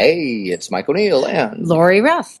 Hey, it's Mike O'Neill and Lori Ruff.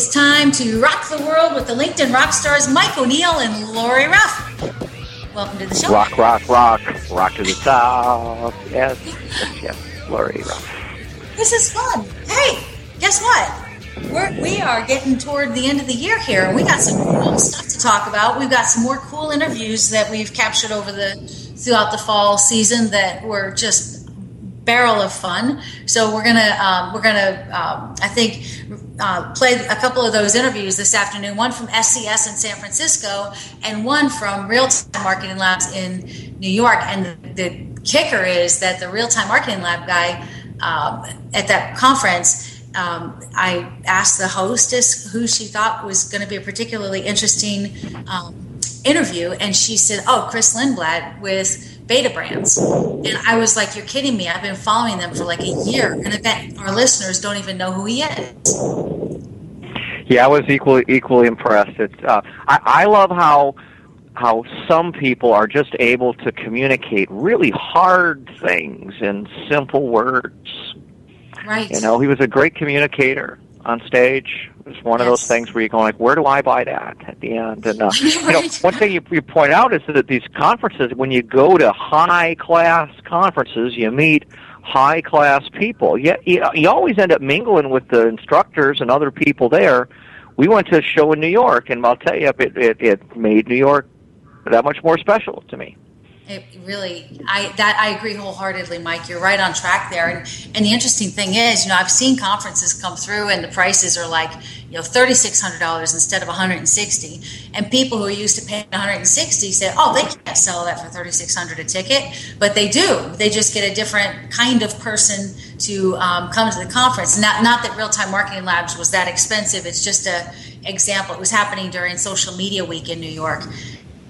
Is time to rock the world with the LinkedIn rock stars Mike O'Neill and Lori Ruff. Welcome to the show. Rock, rock, rock, rock to the top. Yes, yes, yes. Lori, rock. This is fun. Hey, guess what? We're, we are getting toward the end of the year here, and we got some cool stuff to talk about. We've got some more cool interviews that we've captured over the throughout the fall season that were just barrel of fun. So we're gonna um, we're gonna um, I think uh, play a couple of those interviews this afternoon. One from SES in San Francisco, and one from Real Time Marketing Labs in New York. And the, the kicker is that the Real Time Marketing Lab guy um, at that conference. Um, I asked the hostess who she thought was going to be a particularly interesting um, interview, and she said, "Oh, Chris Lindland with Betabrands." And I was like, "You're kidding me! I've been following them for like a year, and I bet our listeners don't even know who he is." Yeah, I was equally equally impressed. It's uh, I, I love how how some people are just able to communicate really hard things in simple words. Right? You know, he was a great communicator on stage. It's one of those things where you're going like, where do I buy that at the end? And uh, you know, one thing you, you point out is that these conferences, when you go to high class conferences, you meet high class people. You, you you always end up mingling with the instructors and other people there. We went to a show in New York, and I'll tell you, it it, it made New York that much more special to me. It really, I that I agree wholeheartedly, Mike. You're right on track there. And and the interesting thing is, you know, I've seen conferences come through, and the prices are like, you know, thirty six hundred dollars instead of one hundred and sixty. And people who are used to paying one hundred and sixty say, oh, they can't sell that for thirty six hundred a ticket, but they do. They just get a different kind of person to um, come to the conference. Not not that Real Time Marketing Labs was that expensive. It's just a example. It was happening during Social Media Week in New York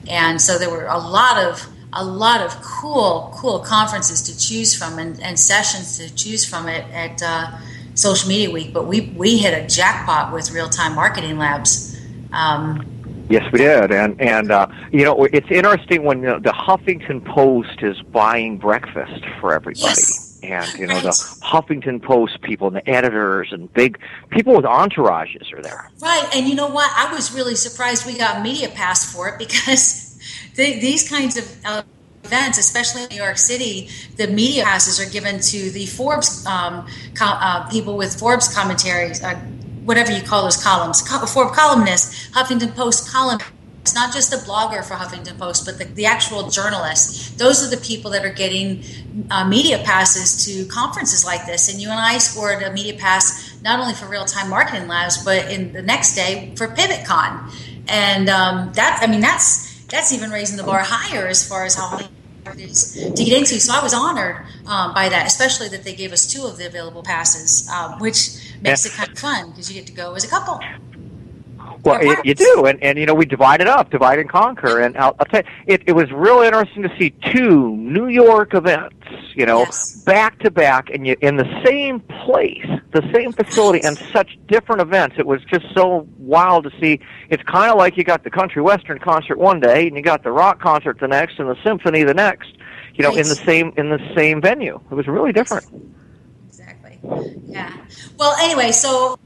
and so there were a lot of a lot of cool cool conferences to choose from and, and sessions to choose from it at uh, social media week but we we hit a jackpot with real time marketing labs um, Yes, we did, and and uh, you know it's interesting when you know, the Huffington Post is buying breakfast for everybody, Yes. and you know Right. the Huffington Post people and the editors and big people with entourages are there. right and you know what i was really surprised we got media pass for it because the, these kinds of events especially in new york city the media passes are given to the forbes um, uh, people with forbes commentaries uh, whatever you call those columns, co- Forbes columnists, Huffington Post columnists, It's not just a blogger for Huffington Post, but the, the actual journalists. Those are the people that are getting uh, media passes to conferences like this. And you and I scored a media pass not only for Real Time Marketing Labs, but in the next day for PivotCon. And um, that, I mean, that's that's even raising the bar higher as far as how hard it is to get into. So I was honored um, by that, especially that they gave us two of the available passes, um, which makes Yeah. it kind of fun because you get to go as a couple. Well, you, do, and and you know we divide it up, divide and conquer, and I'll, I'll tell you, it it was real interesting to see two New York events, you know, Yes. back to back, and you in the same place, the same facility, and such different events. It was just so wild to see. It's kind of like you got the country western concert one day, and you got the rock concert the next, and the symphony the next. You know, in the same in the same venue. It was really different. Exactly. Yeah. Well, anyway, so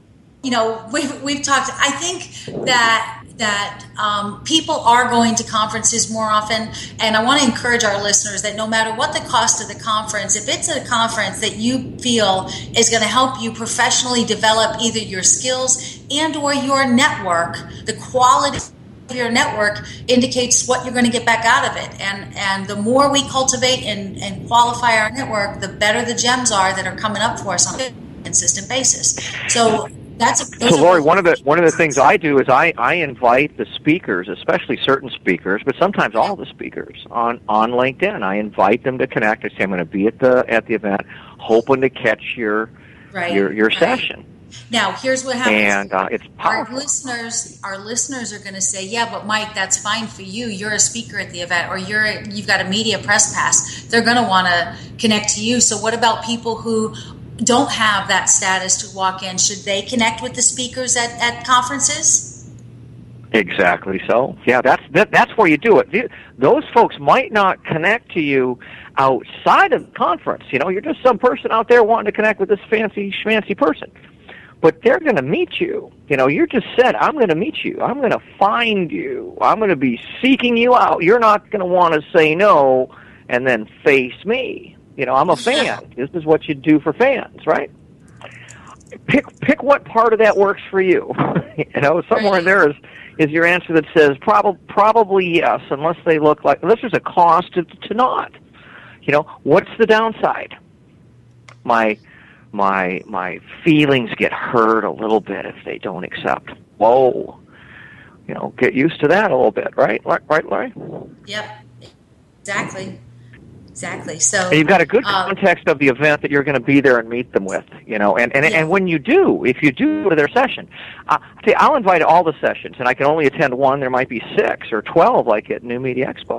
you know we've we've talked. I think that that um, people are going to conferences more often, and I want to encourage our listeners that no matter what the cost of the conference, if it's a conference that you feel is going to help you professionally develop either your skills and or your network, the quality of your network indicates what you're going to get back out of it and and the more we cultivate and, and qualify our network the better the gems are that are coming up for us on a consistent basis so that's those So, Lori, one of the one of the things I do is I, I invite the speakers, especially certain speakers, but sometimes all the speakers on on LinkedIn. I invite them to connect. I say I'm going to be at the at the event, hoping to catch your right, your your right. session, now here's what happens. And uh, it's our listeners our listeners are going to say yeah but mike that's fine for you. You're a speaker at the event or you're you've got a media press pass. They're going to want to connect to you. So what about people who don't have that status to walk in should they connect with the speakers at, at conferences Exactly so. Yeah, that's that, that's where you do it. Those folks might not connect to you outside of the conference. You know, you're just some person out there wanting to connect with this fancy schmancy person. But they're going to meet you. You know, you're just said, I'm going to meet you. I'm going to find you. I'm going to be seeking you out. You're not going to want to say no and then face me. You know, I'm a fan. This is what you do for fans, right? pick pick what part of that works for you. you know, somewhere in there is is your answer that says probably probably yes, unless they look like unless there's a cost to, to not. You know, what's the downside? My my my feelings get hurt a little bit if they don't accept. Whoa. You know, get used to that a little bit, right? Right, right Larry? yep exactly exactly so And you've got a good Um, context of the event that you're going to be there and meet them with, you know. And and, Yeah. and when you do, if you do go to their session, uh, see, I'll invite all the sessions, and I can only attend one. There might be six or twelve, like at New Media Expo,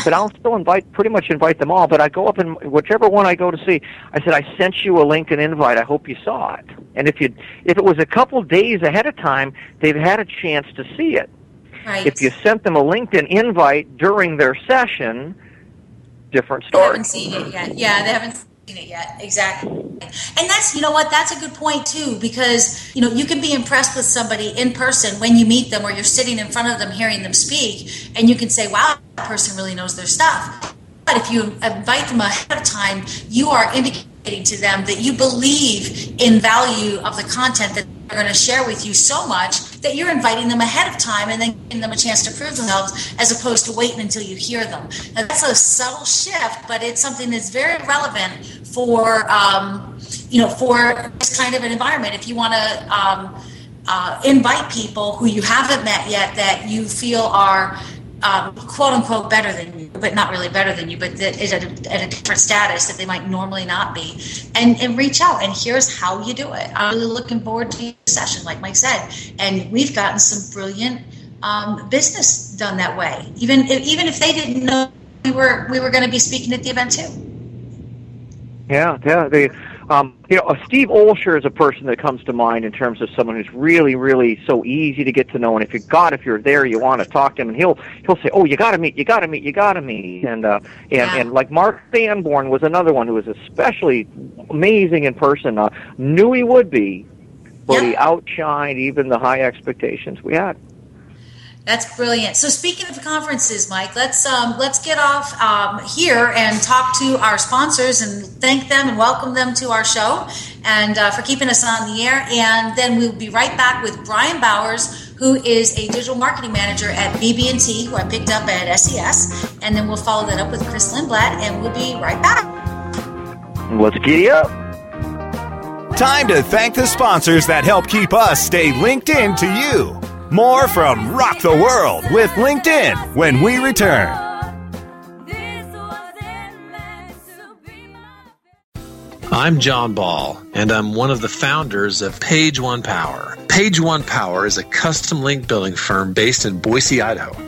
but I'll still invite, pretty much invite them all. But I go up and whichever one I go to see, I said I sent you a LinkedIn invite. I hope you saw it. And if you if it was a couple days ahead of time, they've had a chance to see it. right If you sent them a LinkedIn invite during their session, different They story. haven't seen it yet. Yeah, they haven't seen it yet. Exactly. And that's, you know what, that's a good point too, because, you know, you can be impressed with somebody in person when you meet them or you're sitting in front of them hearing them speak, and you can say, wow, that person really knows their stuff. But if you invite them ahead of time, you are indicating to them that you believe in value of the content that they're going to share with you so much that you're inviting them ahead of time and then giving them a chance to prove themselves as opposed to waiting until you hear them. Now, that's a subtle shift, but it's something that's very relevant for um, you know for this kind of an environment. If you want to um, uh, invite people who you haven't met yet that you feel are um, quote unquote better than you, but not really better than you, but that is at a, at a different status that they might normally not be, and, and reach out. And here's how you do it. I'm really looking forward to the session, like Mike said, and we've gotten some brilliant um, business done that way. Even if, even if they didn't know we were we were going to be speaking at the event too. Yeah, yeah. Um, you know, uh, Steve Olsher is a person that comes to mind in terms of someone who's really, really so easy to get to know. And if you God, if you're there, you want to talk to him, and he'll he'll say, "Oh, you got to meet, you got to meet, you got to meet." And uh, and Yeah. and like Mark Sanborn was another one who was especially amazing in person. Uh, knew he would be, but he outshined even the high expectations we had. That's brilliant. So speaking of conferences, Mike, let's um, let's get off um, here and talk to our sponsors and thank them and welcome them to our show and uh, for keeping us on the air. And then we'll be right back with Brian Bowers, who is a digital marketing manager at BB&T, who I picked up at SES. And then we'll follow that up with Chris Lindland, and we'll be right back. Let's giddy up. Time to thank the sponsors that help keep us stay linked in to you. More from Rock the World with LinkedIn when we return. I'm John Ball, and I'm one of the founders of Page One Power. Page One Power is a custom link building firm based in Boise, Idaho.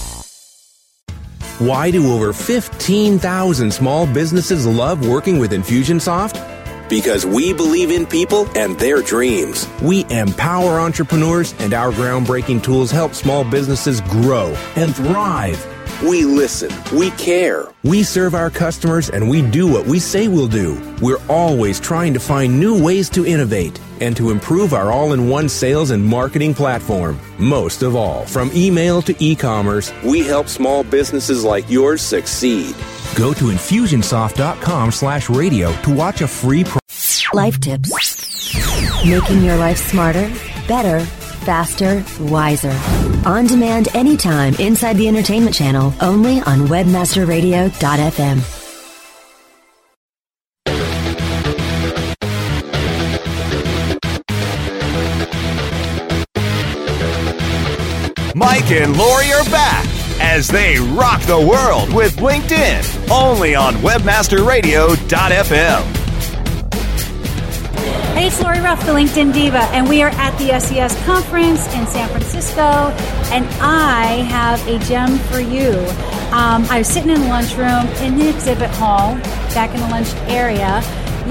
Why do over 15,000 small businesses love working with Infusionsoft? Because we believe in people and their dreams. We empower entrepreneurs, and our groundbreaking tools help small businesses grow and thrive. We listen, we care, we serve our customers, and we do what we say we'll do. We're always trying to find new ways to innovate and to improve our all in one sales and marketing platform. Most of all, from email to e commerce, we help small businesses like yours succeed. Go to infusionsoft.com slash radio to watch a free pro- Life tips. Making your life smarter, better, faster, wiser. On demand anytime inside the entertainment channel, only on webmasterradio.fm. Mike and Lori are back as they rock the world with LinkedIn, only on webmasterradio.fm. Hey, it's Lori Ruff, the LinkedIn Diva, and we are at the SES conference in San Francisco, and I have a gem for you. Um, I was sitting in the lunchroom in the exhibit hall, back in the lunch area,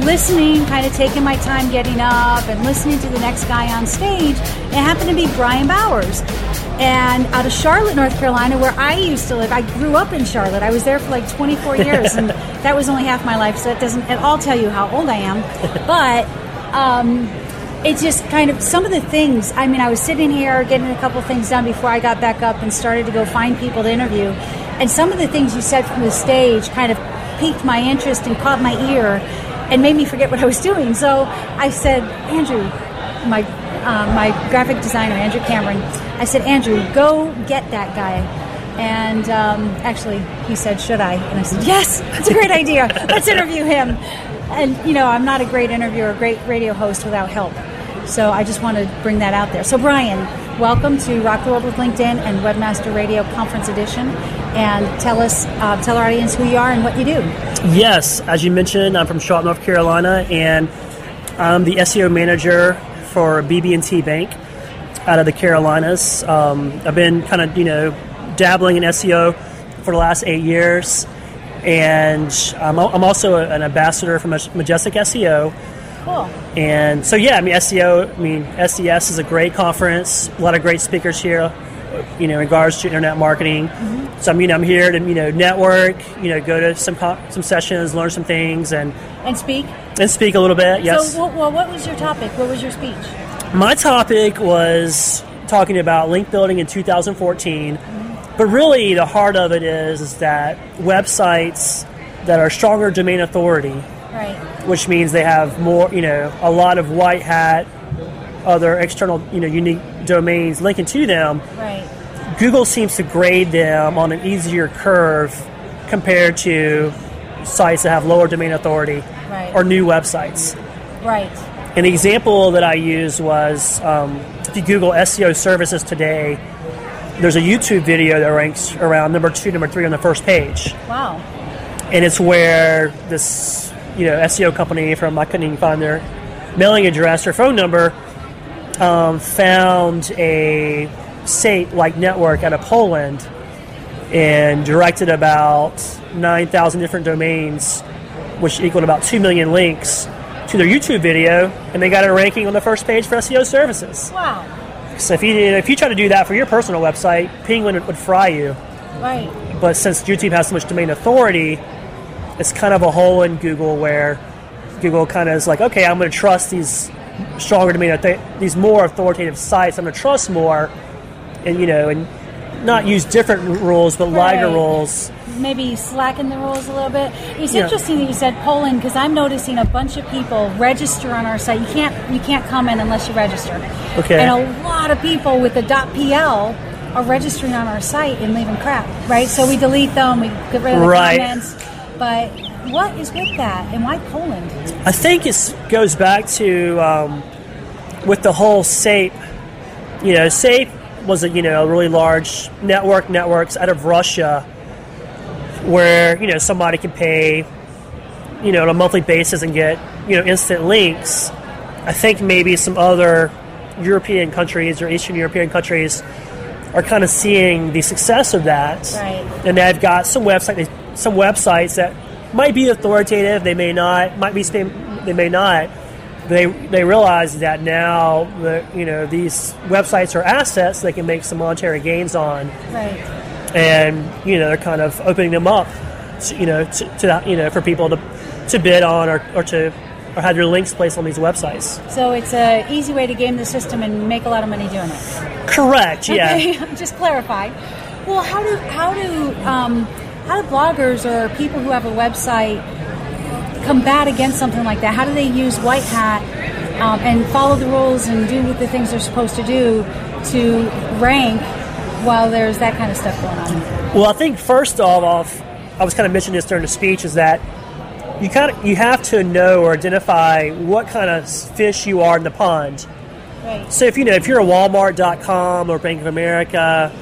listening, kind of taking my time getting up and listening to the next guy on stage. It happened to be Brian Bowers. And out of Charlotte, North Carolina, where I used to live, I grew up in Charlotte. I was there for like 24 years, and that was only half my life, so it doesn't at all tell you how old I am. But um, it's just kind of some of the things. I mean, I was sitting here getting a couple things done before I got back up and started to go find people to interview. And some of the things you said from the stage kind of piqued my interest and caught my ear and made me forget what I was doing. So I said, Andrew, my uh, my graphic designer, Andrew Cameron, I said, Andrew, go get that guy. And um, actually, he said, Should I? And I said, Yes, that's a great idea. Let's interview him. And, you know, I'm not a great interviewer, a great radio host without help. So I just want to bring that out there. So, Brian, welcome to Rock the World with LinkedIn and Webmaster Radio Conference Edition. And tell us, uh, tell our audience who you are and what you do. Yes, as you mentioned, I'm from Charlotte, North Carolina, and I'm the SEO manager for BB&T Bank out of the Carolinas. Um, I've been kind of, you know, dabbling in SEO for the last eight years, and I'm, I'm also an ambassador for Majestic SEO. Cool. And so, yeah, I mean, SEO, I mean, SES is a great conference, a lot of great speakers here, you know, in regards to internet marketing. Mm-hmm. So, I mean, I'm here to, you know, network, you know, go to some co- some sessions, learn some things, and And speak. and speak a little bit. Yes. So, well, well, what was your topic? What was your speech? My topic was talking about link building in 2014, but really the heart of it is, is that websites that are stronger domain authority, Right. which means they have more, you know, a lot of white hat, other external, you know, unique domains linking to them. Right. Google seems to grade them on an easier curve compared to sites that have lower domain authority Right. or new websites. Right. An example that I used was um, if you Google SEO services today, there's a YouTube video that ranks around number two, number three on the first page, Wow. and it's where this you know SEO company from I couldn't even find their mailing address or phone number um, found a SAP like network out of Poland and directed about 9,000 different domains, which equaled about 2 million links to their YouTube video, and they got a ranking on the first page for SEO services. Wow. So if you if you try to do that for your personal website, Penguin would, fry you. Right. But since YouTube has so much domain authority, it's kind of a hole in Google where Google kind of is like, okay, I'm going to trust these stronger domain, these more authoritative sites. I'm going to trust more, and you know, and not use different rules, but lighter rules. Maybe slacken the rules a little bit. It's Yeah. interesting that you said Poland because I'm noticing a bunch of people register on our site. You can't you can't comment unless you register. Okay. And a lot of people with the .pl are registering on our site and leaving crap. Right. So we delete them. We get rid of the Right. comments. But what is with that, and why Poland? I think it goes back to um, with the whole SAPE. You know, SAPE was a you know a really large network networks out of Russia, where you know somebody can pay, you know, on a monthly basis and get you know instant links. I think maybe some other European countries or Eastern European countries are kind of seeing the success of that, Right. and they've got some website some websites that might be authoritative. They may not. Might be. They may not. They they realize that now the you know these websites are assets they can make some monetary gains on, Right. And you know they're kind of opening them up, to, you know to, to that, you know for people to to bid on or, or to or have their links placed on these websites. So it's an easy way to game the system and make a lot of money doing it. Correct. Yeah. Okay, just clarify. Well, how do how do um, how do bloggers or people who have a website combat against something like that? How do they use white hat um, and follow the rules and do the things they're supposed to do to rank while there's that kind of stuff going on? Well, I think first of all, I was kind of mentioning this during the speech, is that you kind of you have to know or identify what kind of fish you are in the pond. Right. So if you know if you're a Walmart.com or Bank of America,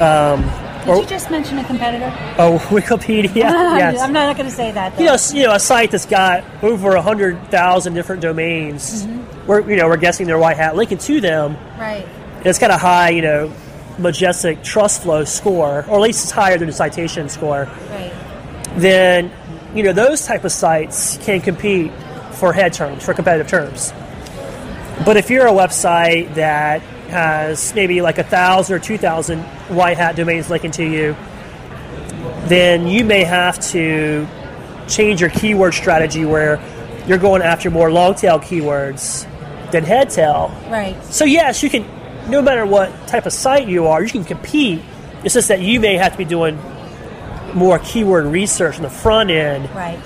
um, Did or you just mention a competitor? oh Wikipedia, yes, I'm not going to say that. Though. you know, you know, a site that's got over hundred thousand different domains. We're you know we're guessing they're white hat linking to them. Right. It's got a high you know majestic trust flow score, or at least it's higher than the citation score. Right. Then you know those type of sites can compete for head terms for competitive terms. But if you're a website that has maybe like a thousand or two thousand white hat domains linking to you, then you may have to change your keyword strategy where you're going after more long tail keywords than head tail. Right. So yes, you can. No matter what type of site you are, you can compete. It's just that you may have to be doing more keyword research on the front end. Right.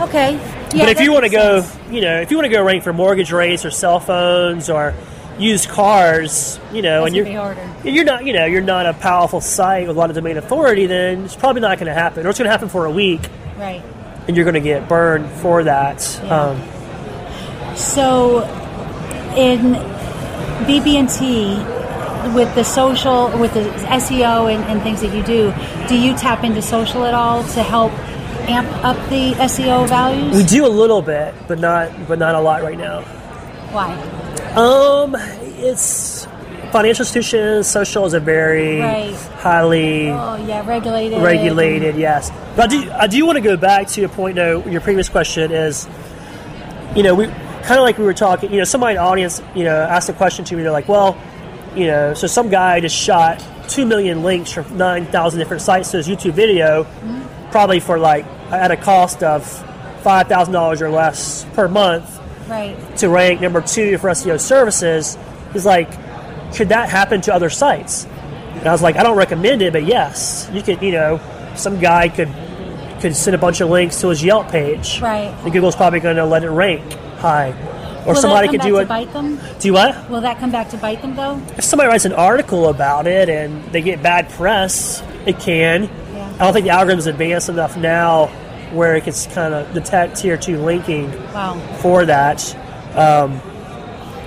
Okay. Yeah, but if you want to go, sense. you know, if you want to go rank for mortgage rates or cell phones or used cars, you know, That's and you're gonna be harder. you're not, you know, you're not a powerful site with a lot of domain authority, then it's probably not going to happen, or it's going to happen for a week, Right. and you're going to get burned for that. Yeah. Um, So, in BB&T, with the social, with the SEO and, and things that you do, do you tap into social at all to help amp up the SEO values? we do a little bit, but not, but not a lot right now. Why? Um, it's financial institutions. Social is a very Right. highly Oh, yeah, regulated. regulated. Yes, but I do I do want to go back to your point. though. your previous question is, you know, we kind of like we were talking. You know, somebody in the audience, you know, asked a question to me. They're like, well, you know, so some guy just shot two million links from nine thousand different sites to his YouTube video, probably for like at a cost of five thousand dollars or less per month Right. to rank number two for SEO services is like, could that happen to other sites? And I was like, I don't recommend it, but yes, you could, you know, some guy could could send a bunch of links to his Yelp page. Right. And Google's probably going to let it rank high. Or Will somebody could do it. bite them? Do you what? Will that come back to bite them though? If somebody writes an article about it and they get bad press, it can. Yeah. I don't think the algorithm's advanced enough now where it can kind of detect tier two linking Wow. for that. Um,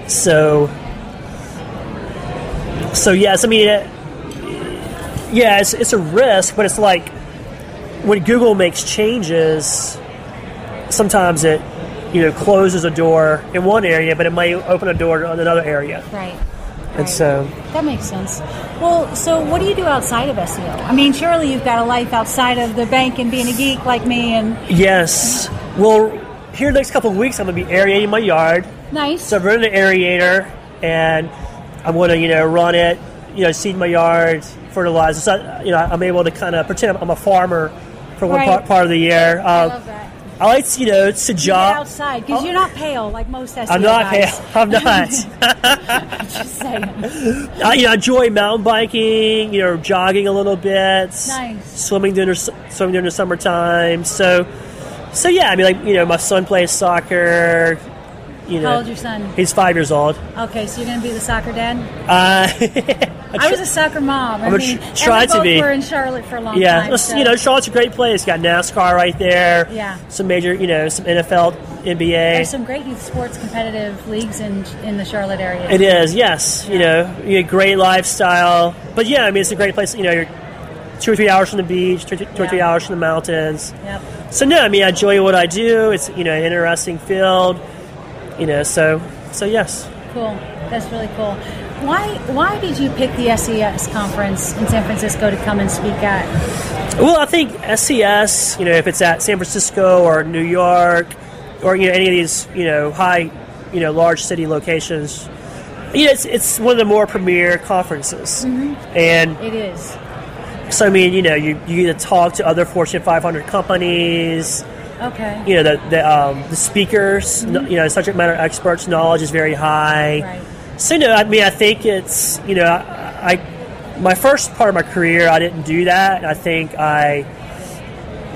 so, so yes, I mean, it, yeah, it's, it's a risk, but it's like when Google makes changes, sometimes it you know closes a door in one area, but it might open a door in another area. Right. And so, That makes sense. Well, so what do you do outside of SEO? I mean, surely you've got a life outside of the bank and being a geek like me, and yes, well, here the next couple of weeks, I'm going to be aerating my yard. nice. So I'm running an aerator, and I'm going to you know run it, you know, seed my yard, fertilize. So you know, I'm able to kind of pretend I'm a farmer for one Right. part, part of the year. Um, I love that. I like to, you know to jog. outside because you're not pale like most SEO I'm not guys. pale. I'm not. Just saying. I, you know, I enjoy mountain biking. You know, jogging a little bit. Nice. Swimming during the, swimming during the summertime. So, so yeah. I mean, like you know, my son plays soccer. You know, How old's your son? He's five years old. Okay, so you're going to be the soccer dad? Uh, I was a soccer mom. I I'm mean, try to be. were in Charlotte for a long yeah, time. Yeah, so- you know, Charlotte's a great place. Got NASCAR right there. Yeah. Some major, you know, some NFL, NBA. There's some great youth sports competitive leagues in in the Charlotte area. It is, yes. You know, you get great lifestyle. But yeah, I mean, it's a great place. You know, you're two or three hours from the beach, two, two or three hours from the mountains. Yep. So no, I mean, I enjoy what I do. It's you know, an interesting field. You know, so so yes. Cool. That's really cool. Why why did you pick the SES conference in San Francisco to come and speak at? Well, I think SES, you know, if it's at San Francisco or New York or you know any of these you know high, you know, large city locations, you know, it's it's one of the more premier conferences, and It is. So I mean, you know, you, you get to talk to other Fortune 500 companies. Okay. You know, the the, um, the speakers, Mhm. you know, subject matter experts' knowledge is very high. Right. So, know, I mean, I think it's, you know, I, I my first part of my career, I didn't do that. I think I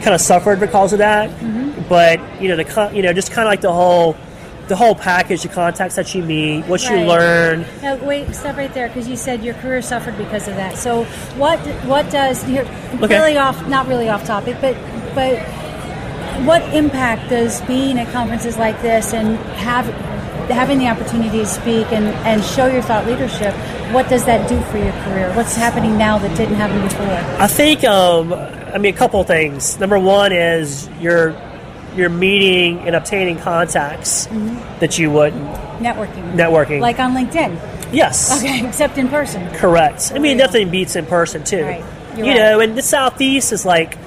kind of suffered because of that. Mm-hmm. But you know, the you know, just kind of like the whole the whole package, the contacts that you meet, what you learn. Now, wait, stop right there because you said your career suffered because of that. So, what what does here? Okay. Really off, not really off topic, but but what impact does being at conferences like this and have having the opportunity to speak and, and show your thought leadership? What does that do for your career? What's happening now that didn't happen before? I think, um, I mean, a couple of things. Number one is you're you're meeting and obtaining contacts that you wouldn't. Networking. Networking. Like on LinkedIn. Yes. Okay, except in person. Correct. I mean, nothing beats in person too. Right. You You're know, and the Southeast is like,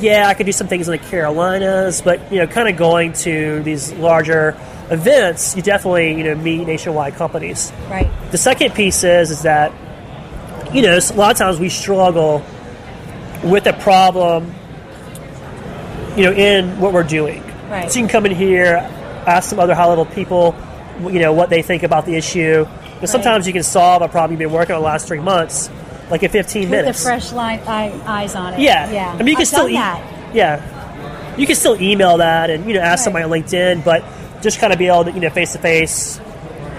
yeah, I could do some things in the Carolinas, but you know, kind of going to these larger events, you definitely you know meet nationwide companies. Right. The second piece is is that you know a lot of times we struggle with a problem, you know, in what we're doing. Right. So you can come in here, ask some other high level people, you know, what they think about the issue. But sometimes you can solve a problem you've been working on the last three months, like in 15 With minutes. the fresh line, eye, eyes on it. Yeah, Yeah. I mean, you can I've still e- that. Yeah, you can still email that and you know ask somebody on LinkedIn, but just kind of be able to you know face to face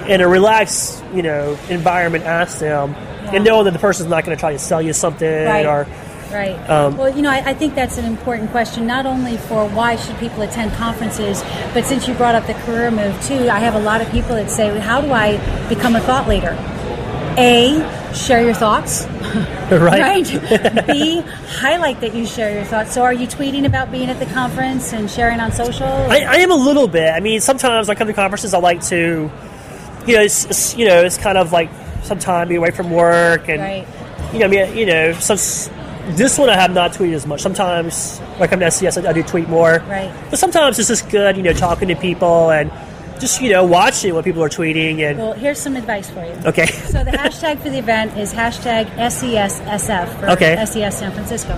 in a relaxed you know environment, ask them and know that the person's not going to try to sell you something Right. or Right. Um, well, you know, I, I think that's an important question, not only for why should people attend conferences, but since you brought up the career move too, I have a lot of people that say, how do I become a thought leader? A, share your thoughts. Right. B, highlight that you share your thoughts. So are you tweeting about being at the conference and sharing on social? I, I am a little bit. I mean, sometimes I come to conferences. I like to, you know, it's, it's you know, it's kind of like some time be away from work, and Right. you know, I mean, you know, so this one I have not tweeted as much. Sometimes, like I'm at SES, I, I do tweet more, Right. But sometimes it's just good, you know, talking to people and just you know watching what people are tweeting and Well, here's some advice for you. okay, So the hashtag for the event is hashtag SESSF for Okay. SES San Francisco.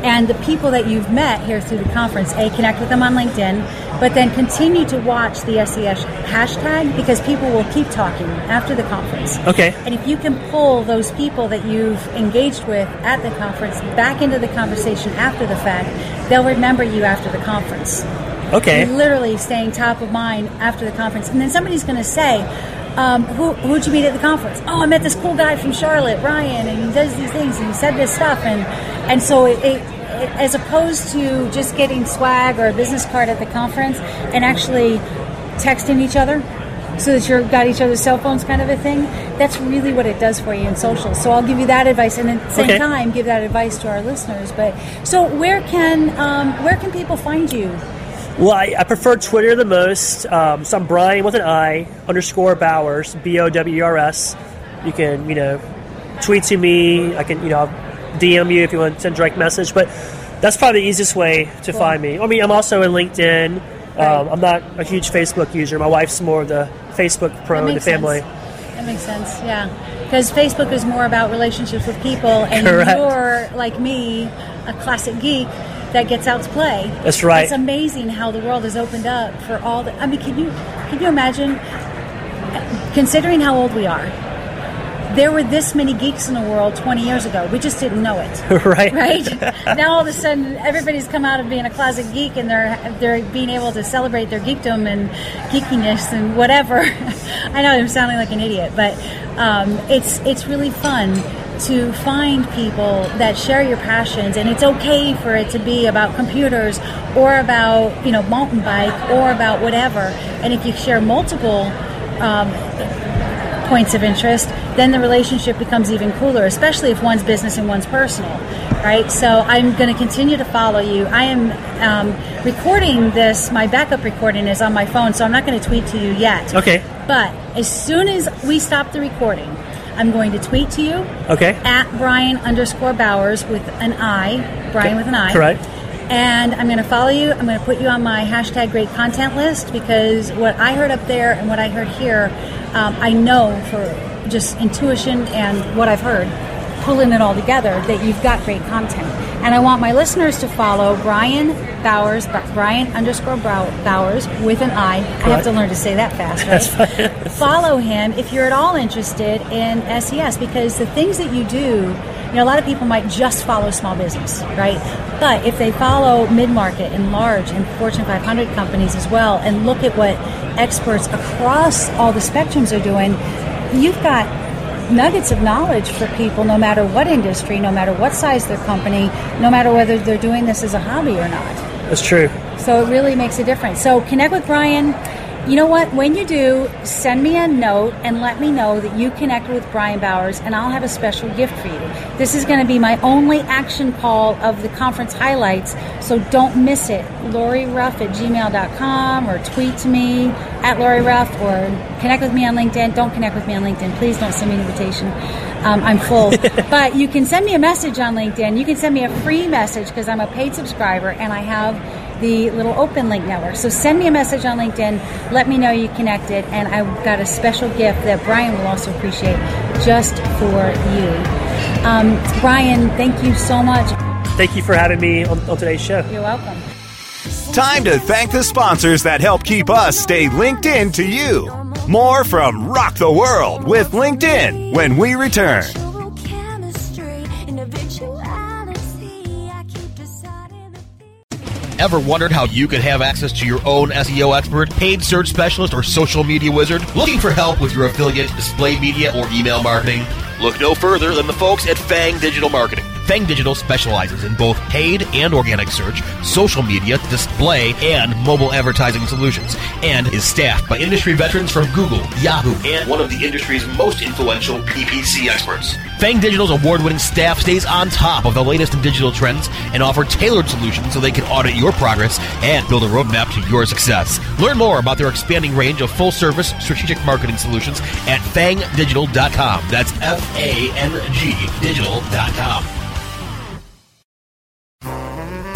And the people that you've met here through the conference, A, connect with them on LinkedIn, but then continue to watch the SES hashtag because people will keep talking after the conference. okay, And if you can pull those people that you've engaged with at the conference back into the conversation after the fact, they'll remember you after the conference. Okay. Literally staying top of mind after the conference. And then somebody's going to say, um, who, who'd you meet at the conference? Oh, I met this cool guy from Charlotte, Ryan, and he does these things, and he said this stuff. And, and so it, it, it, as opposed to just getting swag or a business card at the conference and actually texting each other, so that you've got each other's cell phones kind of a thing. That's really what it does for you in social. So I'll give you that advice, and at the same Okay. time, give that advice to our listeners. But so where can um, where can people find you? Well, I, I prefer Twitter the most. Um, so I'm Brian with an I underscore Bowers, B O W E R S. You can, you know, tweet to me. I can, you know, DM you if you want to send a direct message. But that's probably the easiest way to Cool. find me. I mean, I'm also in LinkedIn. Um, I'm not a huge Facebook user. My wife's more of the Facebook pro in the family. sense. That makes sense. Yeah, because Facebook is more about relationships with people, and Correct. you're like me, a classic geek that gets out to play. That's right. It's amazing how the world has opened up for all the. I mean, can you can you imagine? Considering how old we are, there were this many geeks in the world 20 years ago. We just didn't know it. right. Right now, all of a sudden, everybody's come out of being a closet geek, and they're they're being able to celebrate their geekdom and geekiness and whatever. I know I'm sounding like an idiot, but um, it's it's really fun to find people that share your passions, and it's okay for it to be about computers or about you know mountain bike or about whatever. And if you share multiple. Um, points of interest, then the relationship becomes even cooler, especially if one's business and one's personal, right? So I'm going to continue to follow you. I am um, recording this, my backup recording is on my phone, so I'm not going to tweet to you yet. Okay. But as soon as we stop the recording, I'm going to tweet to you Okay. at Brian underscore Bowers with an I, Brian with an I. Correct. And I'm going to follow you. I'm going to put you on my hashtag great content list because what I heard up there and what I heard here, um, I know for just intuition and what I've heard, pulling it all together, that you've got great content. And I want my listeners to follow Brian Bowers, Brian underscore Bowers with an I. I have to learn to say that fast, right? follow him if you're at all interested in SES because the things that you do, you know, a lot of people might just follow small business, right? But if they follow mid market and large and Fortune 500 companies as well and look at what experts across all the spectrums are doing, you've got nuggets of knowledge for people no matter what industry, no matter what size their company, no matter whether they're doing this as a hobby or not. That's true. So it really makes a difference. So connect with Brian. You know what? When you do, send me a note and let me know that you connected with Brian Bowers, and I'll have a special gift for you. This is going to be my only action call of the conference highlights, so don't miss it. Lori Ruff at gmail.com or tweet to me at Lori Ruff or connect with me on LinkedIn. Don't connect with me on LinkedIn. Please don't send me an invitation. Um, I'm full. but you can send me a message on LinkedIn. You can send me a free message because I'm a paid subscriber and I have the little open link network. So send me a message on LinkedIn. Let me know you connected, and I've got a special gift that Brian will also appreciate just for you. Um, Brian, thank you so much. Thank you for having me on, on today's show. You're welcome. Time to thank the sponsors that help keep us stay linked in to you. More from Rock the World with LinkedIn when we return. Ever wondered how you could have access to your own SEO expert, paid search specialist, or social media wizard? Looking for help with your affiliate, display media, or email marketing? Look no further than the folks at Fang Digital Marketing. Fang Digital specializes in both paid and organic search, social media, display, and mobile advertising solutions, and is staffed by industry veterans from Google, Yahoo, and one of the industry's most influential PPC experts. Fang Digital's award-winning staff stays on top of the latest in digital trends and offer tailored solutions so they can audit your progress and build a roadmap to your success. Learn more about their expanding range of full-service strategic marketing solutions at fangdigital.com. That's F-A-N-G digital.com.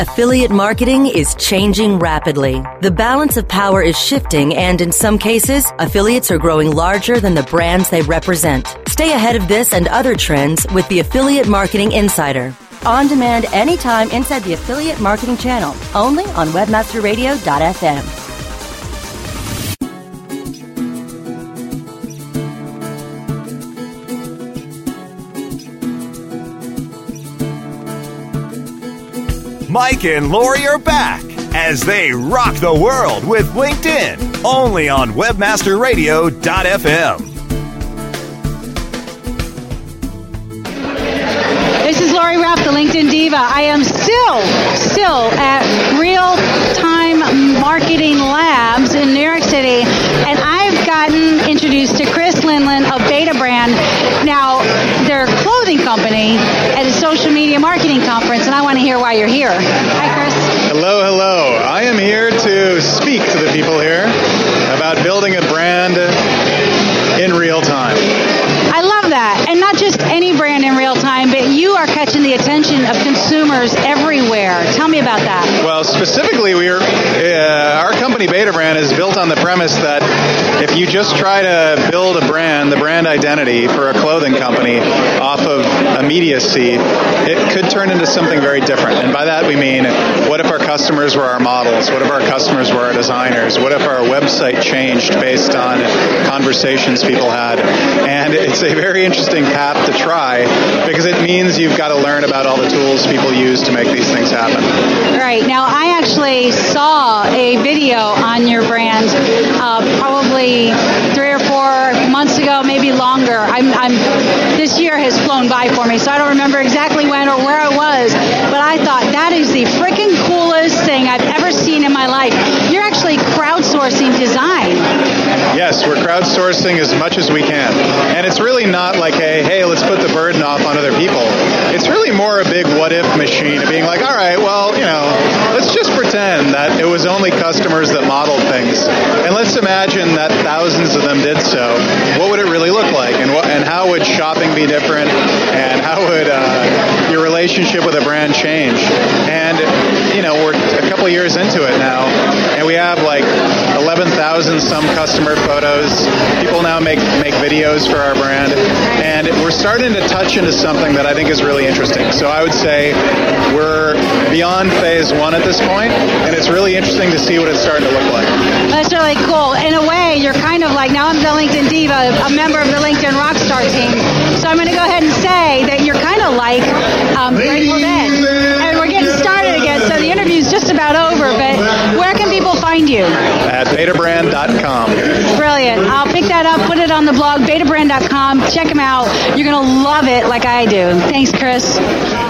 Affiliate marketing is changing rapidly. The balance of power is shifting, and in some cases, affiliates are growing larger than the brands they represent. Stay ahead of this and other trends with the Affiliate Marketing Insider. On demand anytime inside the Affiliate Marketing channel, only on WebmasterRadio.fm. Mike and Lori are back as they rock the world with LinkedIn, only on webmasterradio.fm. This is Lori Ruff, the LinkedIn Diva. I am still, still at Real Time Marketing Labs in New York City, and I've gotten introduced to Chris Lindland of Betabrand. Now, they're clothing company at a social media marketing conference, and I want to hear why you're here. Hi, Chris. Hello, hello. I am here to speak to the people here about building a brand in real time. I love that. And not just any brand in real time, but you are catching the attention of consumers everywhere. Tell me about that. Well, specifically, we are uh, our company Betabrand is built on the premise that if you just try to build a brand, the brand identity for a clothing company off of immediacy, it could turn into something very different. And by that we mean, what if our customers were our models? What if our customers were our designers? What if our website changed based on conversations people had? And it's a very interesting path to try because it means you've got to learn about all the tools people use to make these things happen. Right. Now, I actually saw a video on your brand uh, probably three or four months ago, maybe longer. I'm, I'm, this year has flown by for me, so I don't remember exactly when or where I was, but I thought that is the freaking coolest thing I've ever seen in my life. You're actually crowdsourcing design. Yes, we're crowdsourcing as much as we can. And it's really not like a, hey, let's put the burden off on other people. It's really more a big what if machine of being like, all right, well, you know, let's just pretend that it was only customers that modeled things. And let's imagine that thousands of them did so. What would it really look like? And, what, and how would shopping be different? And how would uh, your relationship with a brand change? And, you know, we're a couple years into it now, and we have like 11,000 some customer photos. People now make, make videos for our brand. And we're starting to touch into something that I think is really interesting. So I would say we're beyond phase one at this point, and it's really interesting to see what it's starting to look like. That's really cool. In a way, you're kind of like, now I'm the LinkedIn Diva, a member of the LinkedIn Rockstar team. So I'm going to go ahead and say that you're kind of like um, Grateful Dead. Find you? At betabrand.com. Brilliant. I'll pick that up, put it on the blog, betabrand.com. Check them out. You're going to love it like I do. Thanks, Chris.